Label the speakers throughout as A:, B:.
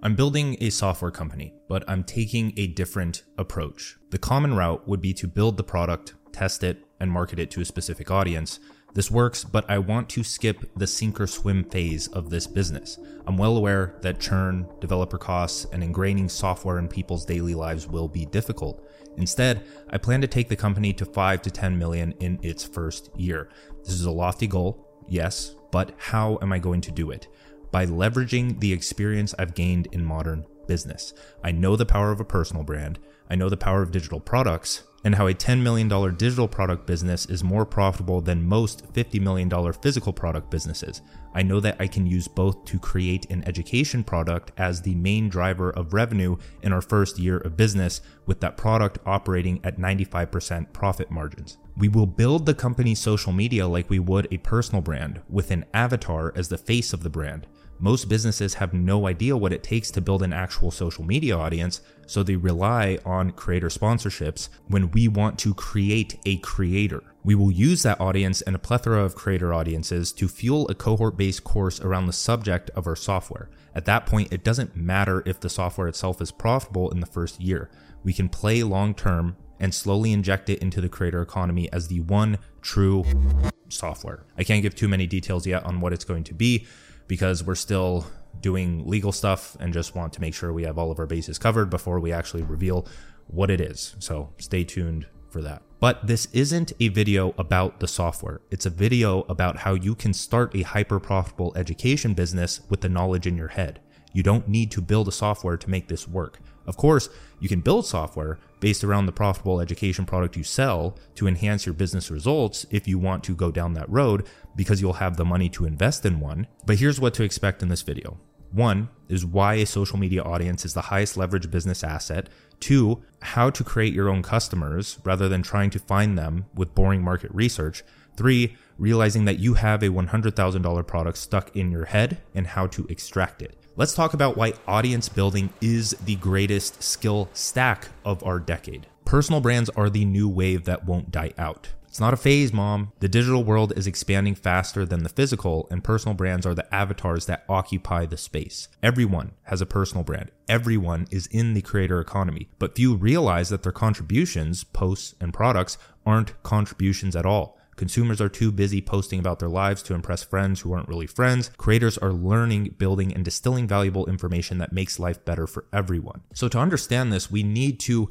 A: I'm building a software company, but I'm taking a different approach. The common route would be to build the product, test it, and market it to a specific audience. This works, but I want to skip the sink or swim phase of this business. I'm well aware that churn, developer costs, and ingraining software in people's daily lives will be difficult. Instead, I plan to take the company to 5 to 10 million in its first year. This is a lofty goal, yes, but how am I going to do it? By leveraging the experience I've gained in modern business. I know the power of a personal brand, I know the power of digital products, and how a $10 million digital product business is more profitable than most $50 million physical product businesses. I know that I can use both to create an education product as the main driver of revenue in our first year of business, with that product operating at 95% profit margins. We will build the company's social media like we would a personal brand, with an avatar as the face of the brand. Most businesses have no idea what it takes to build an actual social media audience, so they rely on creator sponsorships when we want to create a creator. We will use that audience and a plethora of creator audiences to fuel a cohort based course around the subject of our software. At that point, it doesn't matter if the software itself is profitable in the first year. We can play long term and slowly inject it into the creator economy as the one true software. I can't give too many details yet on what it's going to be because we're still doing legal stuff and just want to make sure we have all of our bases covered before we actually reveal what it is. So stay tuned for that. But this isn't a video about the software. It's a video about how you can start a hyper profitable education business with the knowledge in your head. You don't need to build a software to make this work. Of course, you can build software based around the profitable education product you sell to enhance your business results if you want to go down that road because you'll have the money to invest in one. But here's what to expect in this video. One is why a social media audience is the highest leverage business asset. Two, how to create your own customers rather than trying to find them with boring market research. Three, realizing that you have a $100,000 product stuck in your head and how to extract it. Let's talk about why audience building is the greatest skill stack of our decade. Personal brands are the new wave that won't die out. It's not a phase, mom. The digital world is expanding faster than the physical, and personal brands are the avatars that occupy the space. Everyone has a personal brand. Everyone is in the creator economy, but few realize that their contributions, posts, and products aren't contributions at all. Consumers are too busy posting about their lives to impress friends who aren't really friends. Creators are learning, building, and distilling valuable information that makes life better for everyone. So, to understand this, we need to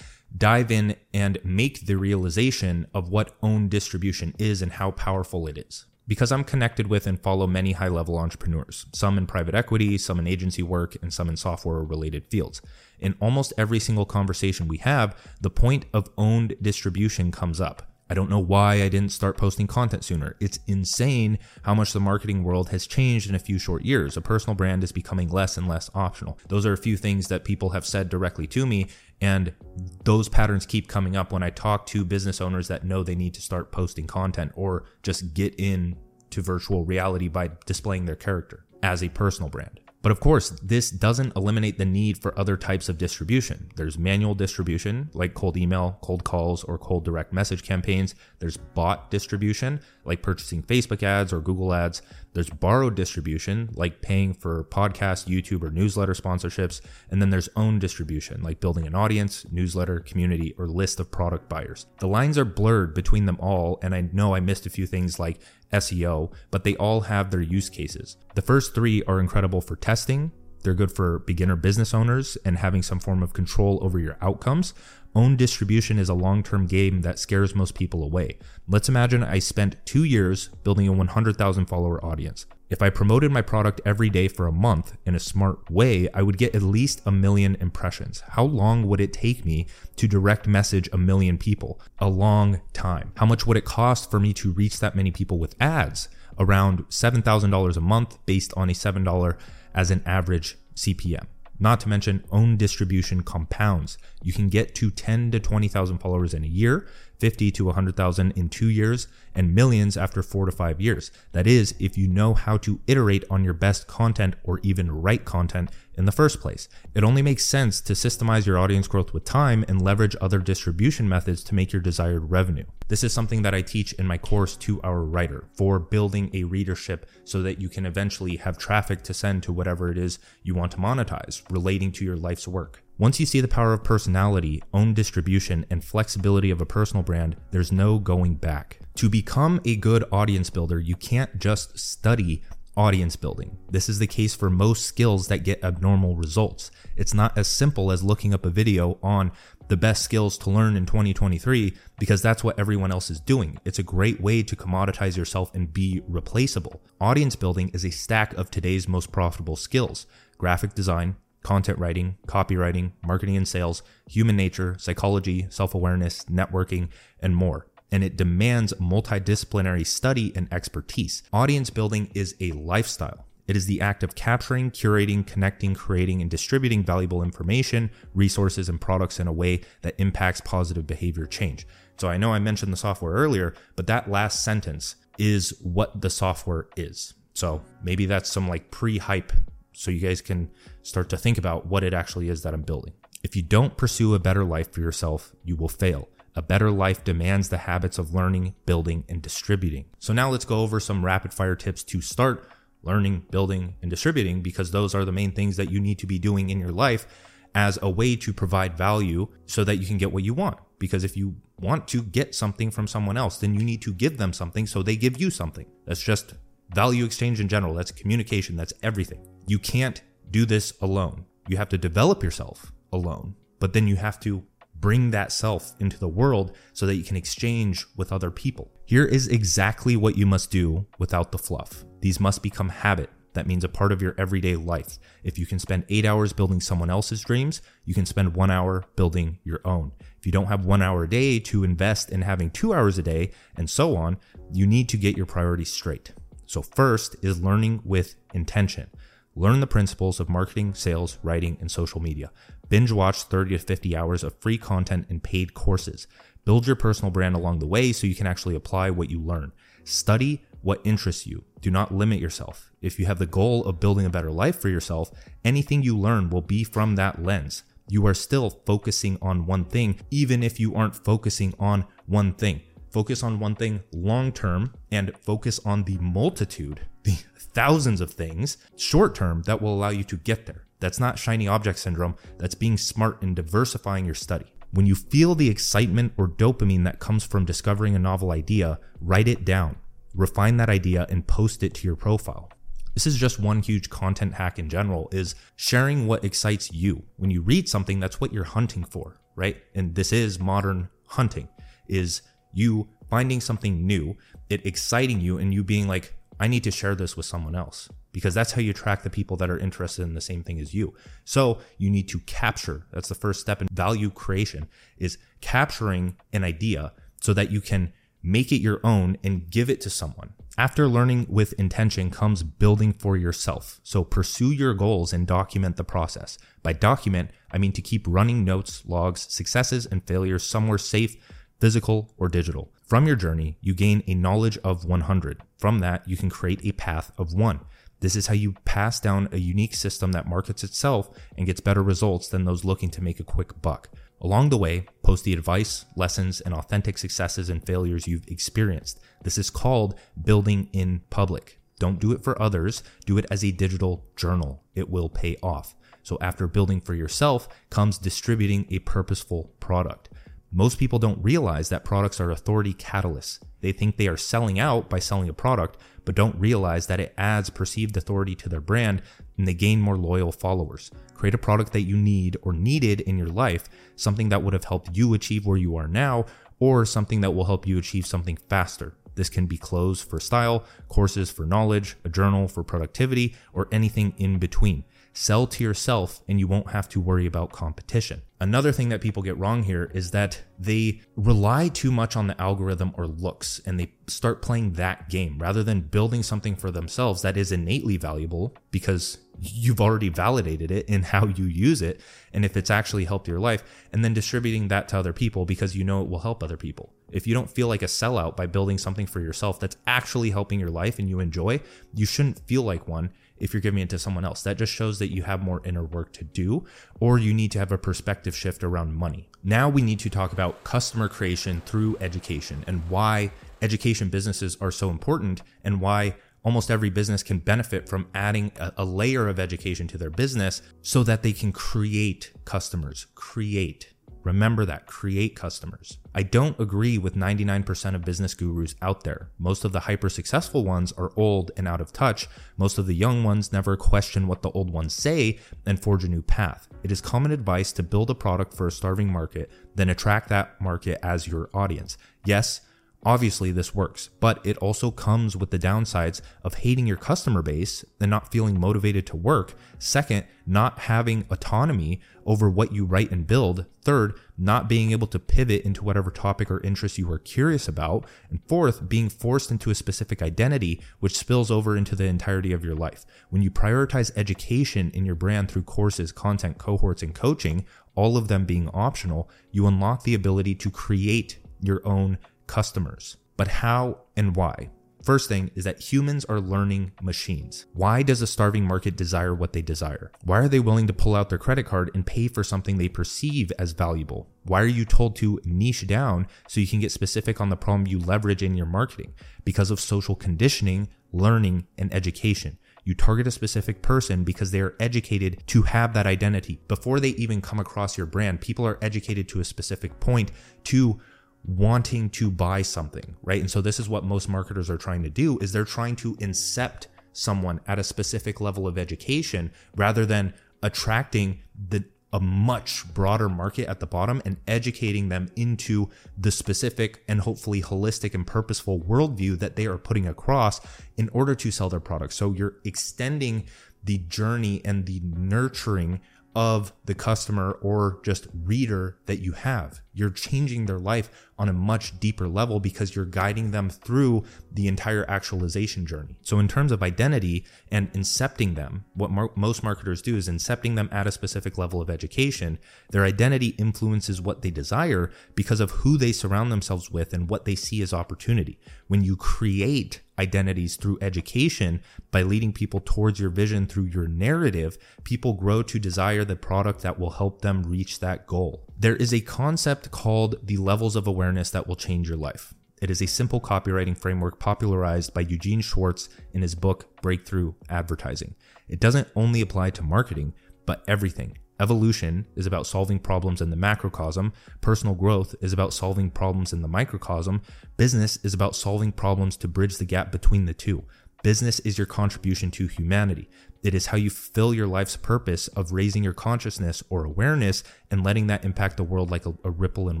A: dive in and make the realization of what owned distribution is and how powerful it is. Because I'm connected with and follow many high level entrepreneurs, some in private equity, some in agency work, and some in software related fields. In almost every single conversation we have, the point of owned distribution comes up. I don't know why I didn't start posting content sooner. It's insane how much the marketing world has changed in a few short years. A personal brand is becoming less and less optional. Those are a few things that people have said directly to me. And those patterns keep coming up when I talk to business owners that know they need to start posting content or just get in to virtual reality by displaying their character as a personal brand. But of course, this doesn't eliminate the need for other types of distribution. There's manual distribution, like cold email, cold calls, or cold direct message campaigns. There's bought distribution, like purchasing Facebook ads or Google ads. There's borrowed distribution, like paying for podcast, YouTube, or newsletter sponsorships. And then there's own distribution, like building an audience, newsletter, community, or list of product buyers. The lines are blurred between them all, and I know I missed a few things like SEO, but they all have their use cases. The first three are incredible for testing. They're good for beginner business owners and having some form of control over your outcomes. Own distribution is a long term game that scares most people away. Let's imagine I spent two years building a 100,000 follower audience. If I promoted my product every day for a month in a smart way, I would get at least a million impressions. How long would it take me to direct message a million people? A long time. How much would it cost for me to reach that many people with ads? Around $7,000 a month based on a $7 as an average CPM. Not to mention own distribution compounds. You can get to 10 to 20,000 followers in a year, 50 to 100,000 in two years, and millions after four to five years. That is, if you know how to iterate on your best content or even write content in the first place. It only makes sense to systemize your audience growth with time and leverage other distribution methods to make your desired revenue. This is something that I teach in my course Two Hour Writer for building a readership so that you can eventually have traffic to send to whatever it is you want to monetize relating to your life's work. Once you see the power of personality, own distribution, and flexibility of a personal brand, there's no going back. To become a good audience builder, you can't just study audience building. This is the case for most skills that get abnormal results. It's not as simple as looking up a video on the best skills to learn in 2023 because that's what everyone else is doing. It's a great way to commoditize yourself and be replaceable. Audience building is a stack of today's most profitable skills graphic design, content writing, copywriting, marketing and sales, human nature, psychology, self awareness, networking, and more. And it demands multidisciplinary study and expertise. Audience building is a lifestyle. It is the act of capturing, curating, connecting, creating, and distributing valuable information, resources, and products in a way that impacts positive behavior change. So I know I mentioned the software earlier, but that last sentence is what the software is. So maybe that's some like pre hype so you guys can start to think about what it actually is that I'm building. If you don't pursue a better life for yourself, you will fail. A better life demands the habits of learning, building, and distributing. So now let's go over some rapid fire tips to start learning, building, and distributing because those are the main things that you need to be doing in your life as a way to provide value so that you can get what you want. Because if you want to get something from someone else, then you need to give them something so they give you something. That's just value exchange in general. That's communication. That's everything. You can't do this alone. You have to develop yourself alone, but then you have to bring that self into the world so that you can exchange with other people. Here is exactly what you must do without the fluff. These must become habit. That means a part of your everyday life. If you can spend eight hours building someone else's dreams, you can spend one hour building your own. If you don't have one hour a day to invest in having two hours a day, and so on, you need to get your priorities straight. So, first is learning with intention. Learn the principles of marketing, sales, writing, and social media. Binge watch 30 to 50 hours of free content and paid courses. Build your personal brand along the way so you can actually apply what you learn. Study what interests you. Do not limit yourself. If you have the goal of building a better life for yourself, anything you learn will be from that lens. You are still focusing on one thing, even if you aren't focusing on one thing. Focus on one thing long term and focus on the multitude, the thousands of things short term that will allow you to get there. That's not shiny object syndrome. That's being smart and diversifying your study. When you feel the excitement or dopamine that comes from discovering a novel idea, write it down, refine that idea, and post it to your profile. This is just one huge content hack in general is sharing what excites you. When you read something, that's what you're hunting for, right? And this is modern hunting is you finding something new, it exciting you and you being like, I need to share this with someone else because that's how you attract the people that are interested in the same thing as you. So you need to capture. That's the first step in value creation is capturing an idea so that you can make it your own and give it to someone. After learning with intention comes building for yourself. So pursue your goals and document the process. By document, I mean to keep running notes, logs, successes, and failures somewhere safe, physical or digital. From your journey, you gain a knowledge of 100. From that, you can create a path of one. This is how you pass down a unique system that markets itself and gets better results than those looking to make a quick buck. Along the way, post the advice, lessons, and authentic successes and failures you've experienced. This is called building in public. Don't do it for others, do it as a digital journal. It will pay off. So, after building for yourself comes distributing a purposeful product. Most people don't realize that products are authority catalysts. They think they are selling out by selling a product, but don't realize that it adds perceived authority to their brand and they gain more loyal followers. Create a product that you need or needed in your life, something that would have helped you achieve where you are now, or something that will help you achieve something faster. This can be clothes for style, courses for knowledge, a journal for productivity, or anything in between. Sell to yourself and you won't have to worry about competition. Another thing that people get wrong here is that they rely too much on the algorithm or looks and they start playing that game rather than building something for themselves that is innately valuable because you've already validated it in how you use it and if it's actually helped your life and then distributing that to other people because you know it will help other people. If you don't feel like a sellout by building something for yourself that's actually helping your life and you enjoy, you shouldn't feel like one if you're giving it to someone else. That just shows that you have more inner work to do, or you need to have a perspective shift around money. Now we need to talk about customer creation through education and why education businesses are so important and why almost every business can benefit from adding a, a, layer of education to their business so that they can create customers, create Remember that, create customers. I don't agree with 99% of business gurus out there. Most of the hyper successful ones are old and out of touch. Most of the young ones never question what the old ones say and forge a new path. It is common advice to build a product for a starving market, then attract that market as your audience. Yes, Obviously, this works, but it also comes with the downsides of hating your customer base and not feeling motivated to work. Second, not having autonomy over what you write and build. Third, not being able to pivot into whatever topic or interest you are curious about. And fourth, being forced into a specific identity, which spills over into the entirety of your life. When you prioritize education in your brand through courses, content, cohorts, and coaching, all of them being optional, you unlock the ability to create your own customers. But how and why? First thing is that humans are learning machines. Why does a starving market desire what they desire? Why are they willing to pull out their credit card and pay for something they perceive as valuable? Why are you told to niche down so you can get specific on the problem you leverage in your marketing? Because of social conditioning, learning, and education. You target a specific person because they are educated to have that identity. Before they even come across your brand, people are educated to a specific point to wanting to buy something, right? And so this is what most marketers are trying to do is they're trying to incept someone at a specific level of education rather than attracting the a much broader market at the bottom and educating them into the specific and hopefully holistic and purposeful worldview that they are putting across in order to sell their products. So you're extending the journey and the nurturing of the customer or just reader that you have. You're changing their life on a much deeper level because you're guiding them through the entire actualization journey. So, in terms of identity and incepting them, what mar- most marketers do is incepting them at a specific level of education. Their identity influences what they desire because of who they surround themselves with and what they see as opportunity. When you create identities through education by leading people towards your vision through your narrative, people grow to desire the product that will help them reach that goal. There is a concept called the levels of awareness that will change your life. It is a simple copywriting framework popularized by Eugene Schwartz in his book Breakthrough Advertising. It doesn't only apply to marketing, but everything. Evolution is about solving problems in the macrocosm. Personal growth is about solving problems in the microcosm. Business is about solving problems to bridge the gap between the two. Business is your contribution to humanity. It is how you fill your life's purpose of raising your consciousness or awareness and letting that impact the world like a, a, ripple in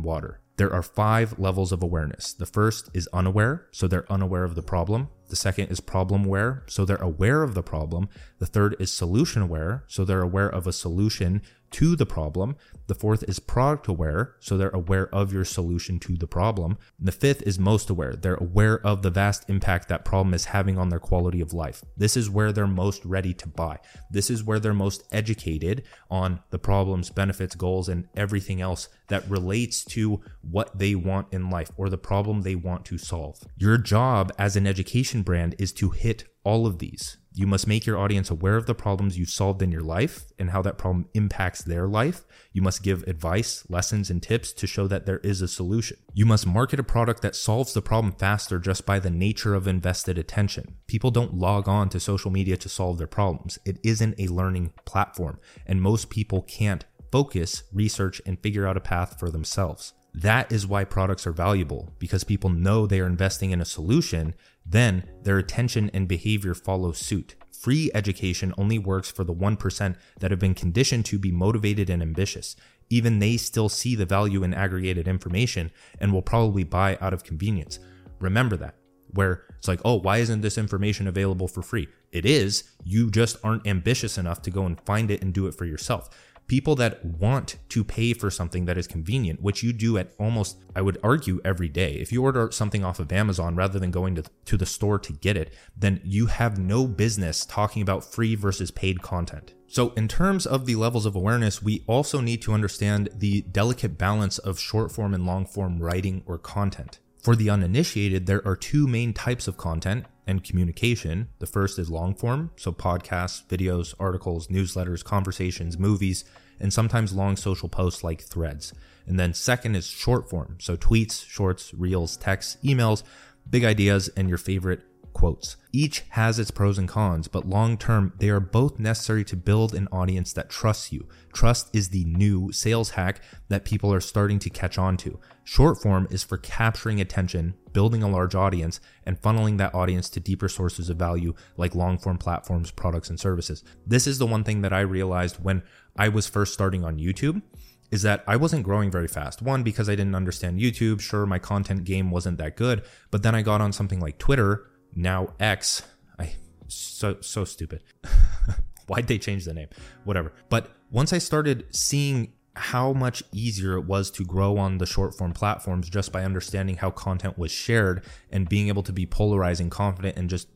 A: water. There are five levels of awareness. The first is unaware, so they're unaware of the problem. The second is problem aware, so they're aware of the problem. The third is solution aware, so they're aware of a solution to the problem. The fourth is product aware, so they're aware of your solution to the problem. And the fifth is most aware. They're aware of the vast impact that problem is having on their quality of life. This is where they're most ready to buy. This is where they're most educated on the problems, benefits, goals, and everything else that relates to what they want in life or the problem they want to solve. Your job as an education brand is to hit all of these. You must make your audience aware of the problems you've solved in your life and how that problem impacts their life. You must give advice, lessons, and tips to show that there is a solution. You must market a product that solves the problem faster just by the nature of invested attention. People don't log on to social media to solve their problems. It isn't a learning platform, and most people can't focus, research, and figure out a path for themselves. That is why products are valuable because people know they are investing in a solution, then their attention and behavior follow suit. Free education only works for the 1% that have been conditioned to be motivated and ambitious. Even they still see the value in aggregated information and will probably buy out of convenience. Remember that. Where it's like, oh, why isn't this information available for free? It is. You just aren't ambitious enough to go and find it and do it for yourself people that want to pay for something that is convenient, which you do at almost, I would argue, every day. If you order something off of Amazon rather than going to, to the store to get it, then you have no business talking about free versus paid content. So, in terms of the levels of awareness, we also need to understand the delicate balance of short form and long form writing or content. For the uninitiated, there are two main types of content and communication. The first is long form, so podcasts, videos, articles, newsletters, conversations, movies, and sometimes long social posts like threads. And then second is short form, so tweets, shorts, reels, texts, emails, big ideas, and your favorite quotes. Each has its pros and cons, but long term, they are both necessary to build an audience that trusts you. Trust is the new sales hack that people are starting to catch on to. Short form is for capturing attention, building a large audience, and funneling that audience to deeper sources of value like long form platforms, products, and services. This is the one thing that I realized when I was first starting on YouTube is that I wasn't growing very fast. One, because I didn't understand YouTube. Sure, my content game wasn't that good. But then I got on something like Twitter now X. I so so stupid. Why'd they change the name? Whatever. But once I started seeing how much easier it was to grow on the short form platforms just by understanding how content was shared and being able to be polarizing, confident, and just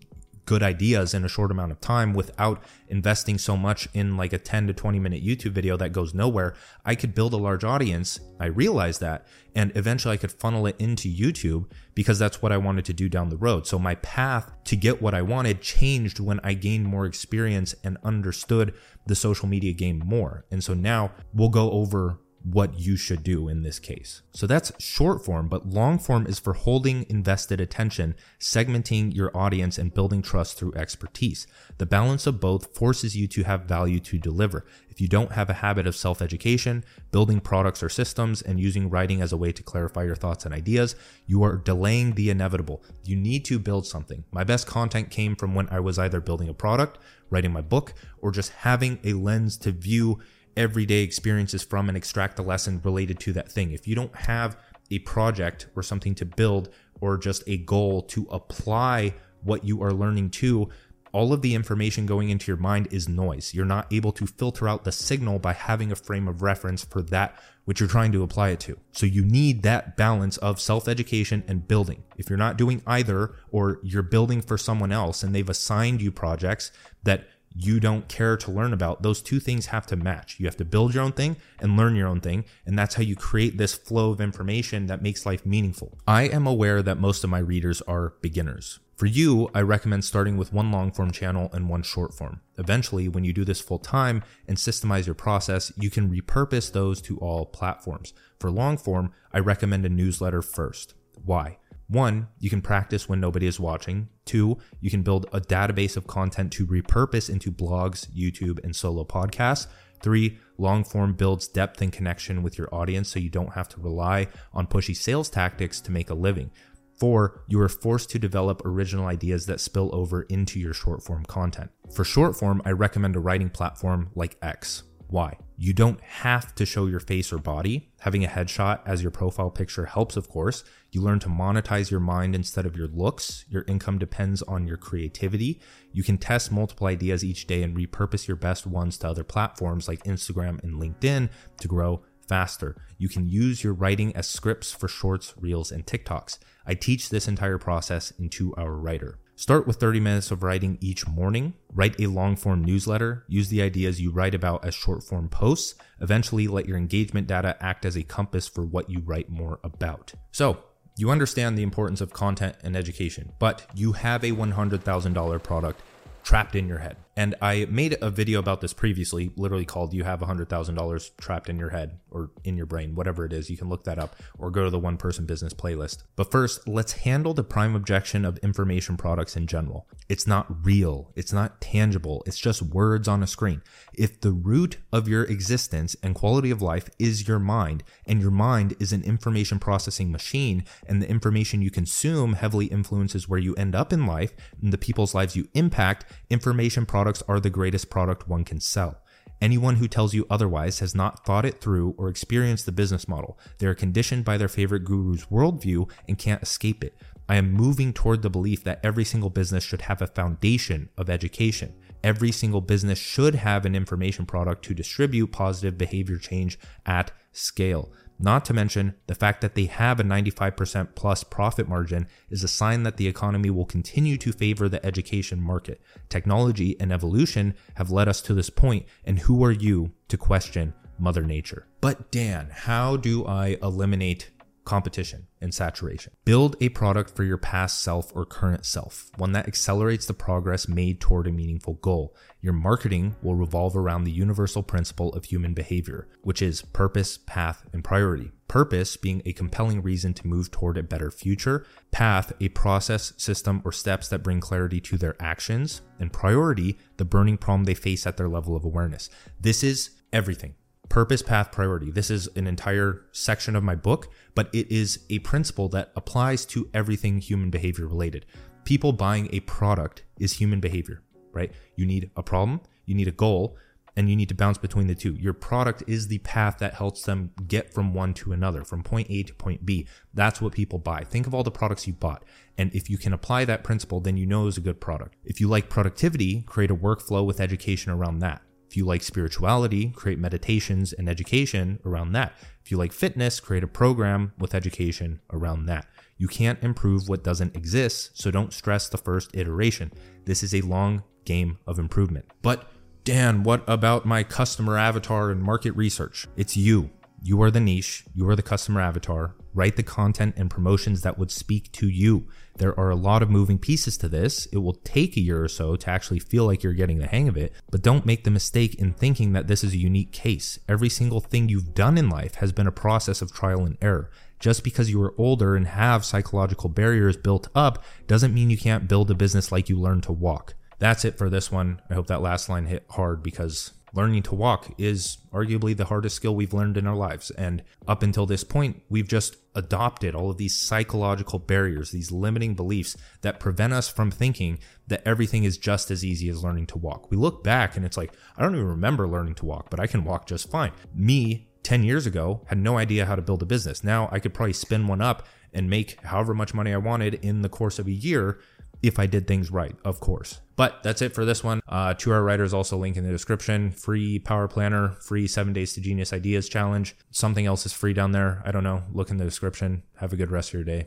A: good ideas in a short amount of time without investing so much in like a 10 to 20 minute YouTube video that goes nowhere, I could build a large audience. I realized that. And eventually I could funnel it into YouTube because that's what I wanted to do down the road. So my path to get what I wanted changed when I gained more experience and understood the social media game more. And so now we'll go over what you should do in this case. So that's short form, but long form is for holding invested attention, segmenting your audience, and building trust through expertise. The balance of both forces you to have value to deliver. If you don't have a habit of self education, building products or systems, and using writing as a way to clarify your thoughts and ideas, you are delaying the inevitable. You need to build something. My best content came from when I was either building a product, writing my book, or just having a lens to view everyday experiences from and extract the lesson related to that thing. If you don't have a project or something to build or just a goal to apply what you are learning to, all of the information going into your mind is noise. You're not able to filter out the signal by having a frame of reference for that which you're trying to apply it to. So you need that balance of self education and building. If you're not doing either, or you're building for someone else and they've assigned you projects that you don't care to learn about, those two things have to match. You have to build your own thing and learn your own thing. And that's how you create this flow of information that makes life meaningful. I am aware that most of my readers are beginners. For you, I recommend starting with one long form channel and one short form. Eventually, when you do this full time and systemize your process, you can repurpose those to all platforms. For long form, I recommend a newsletter first. Why? One, you can practice when nobody is watching. Two, you can build a database of content to repurpose into blogs, YouTube, and solo podcasts. Three, long form builds depth and connection with your audience so you don't have to rely on pushy sales tactics to make a living. Four, you are forced to develop original ideas that spill over into your short form content. For short form, I recommend a writing platform like X. Why? You don't have to show your face or body. Having a headshot as your profile picture helps, of course. You learn to monetize your mind instead of your looks. Your income depends on your creativity. You can test multiple ideas each day and repurpose your best ones to other platforms like Instagram and LinkedIn to grow faster. You can use your writing as scripts for shorts, reels, and TikToks. I teach this entire process in Two Hour Writer. Start with 30 minutes of writing each morning. Write a long form newsletter. Use the ideas you write about as short form posts. Eventually, let your engagement data act as a compass for what you write more about. So, you understand the importance of content and education, but you have a $100,000 product trapped in your head. And I made a video about this previously, literally called You Have $100,000 Trapped in Your Head or in Your Brain, whatever it is. You can look that up or go to the One Person Business playlist. But first, let's handle the prime objection of information products in general. It's not real, it's not tangible, it's just words on a screen. If the root of your existence and quality of life is your mind, and your mind is an information processing machine, and the information you consume heavily influences where you end up in life and the people's lives you impact, information products products are the greatest product one can sell. Anyone who tells you otherwise has not thought it through or experienced the business model. They are conditioned by their favorite guru's worldview and can't escape it. I am moving toward the belief that every single business should have a foundation of education. every single business should have an information product to distribute positive behavior change at scale. Not to mention, the fact that they have a 95% plus profit margin is a sign that the economy will continue to favor the education market. Technology and evolution have led us to this point, and who are you to question Mother Nature? But Dan, how do I eliminate competition and saturation. Build a product for your past self or current self, one that accelerates the progress made toward a meaningful goal. Your marketing will revolve around the universal principle of human behavior, which is purpose, path, and priority. Purpose being a compelling reason to move toward a better future, path, a process, system, or steps that bring clarity to their actions, and priority, the burning problem they face at their level of awareness. This is everything purpose, path, priority. This is an entire section of my book, but it is a principle that applies to everything human behavior related. People buying a product is human behavior, right? You need a problem, you need a goal, and you need to bounce between the two. Your product is the path that helps them get from one to another, from point A to point B. That's what people buy. Think of all the products you bought. And if you can apply that principle, then you know it's a good product. If you like productivity, create a workflow with education around that. If you like spirituality, create meditations and education around that. If you like fitness, create a program with education around that. You can't improve what doesn't exist, so don't stress the first iteration. This is a long game of improvement. But Dan, what about my customer avatar and market research? It's you. You are the niche, you are the customer avatar. Write the content and promotions that would speak to you. There are a lot of moving pieces to this. It will take a year or so to actually feel like you're getting the hang of it, but don't make the mistake in thinking that this is a unique case. Every single thing you've done in life has been a process of trial and error. Just because you are older and have psychological barriers built up doesn't mean you can't build a business like you learned to walk. That's it for this one. I hope that last line hit hard because learning to walk is arguably the hardest skill we've learned in our lives. And up until this point, we've just adopted all of these psychological barriers, these limiting beliefs that prevent us from thinking that everything is just as easy as learning to walk. We look back and it's like, I don't even remember learning to walk, but I can walk just fine. Me, 10 years ago, had no idea how to build a business. Now I could probably spin one up and make however much money I wanted in the course of a year if I did things right, of course. But that's it for this one. Uh, Two Hour Writers also link in the description. Free Power Planner, free Seven Days to Genius Ideas Challenge. Something else is free down there. I don't know. Look in the description. Have a good rest of your day.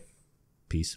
A: Peace.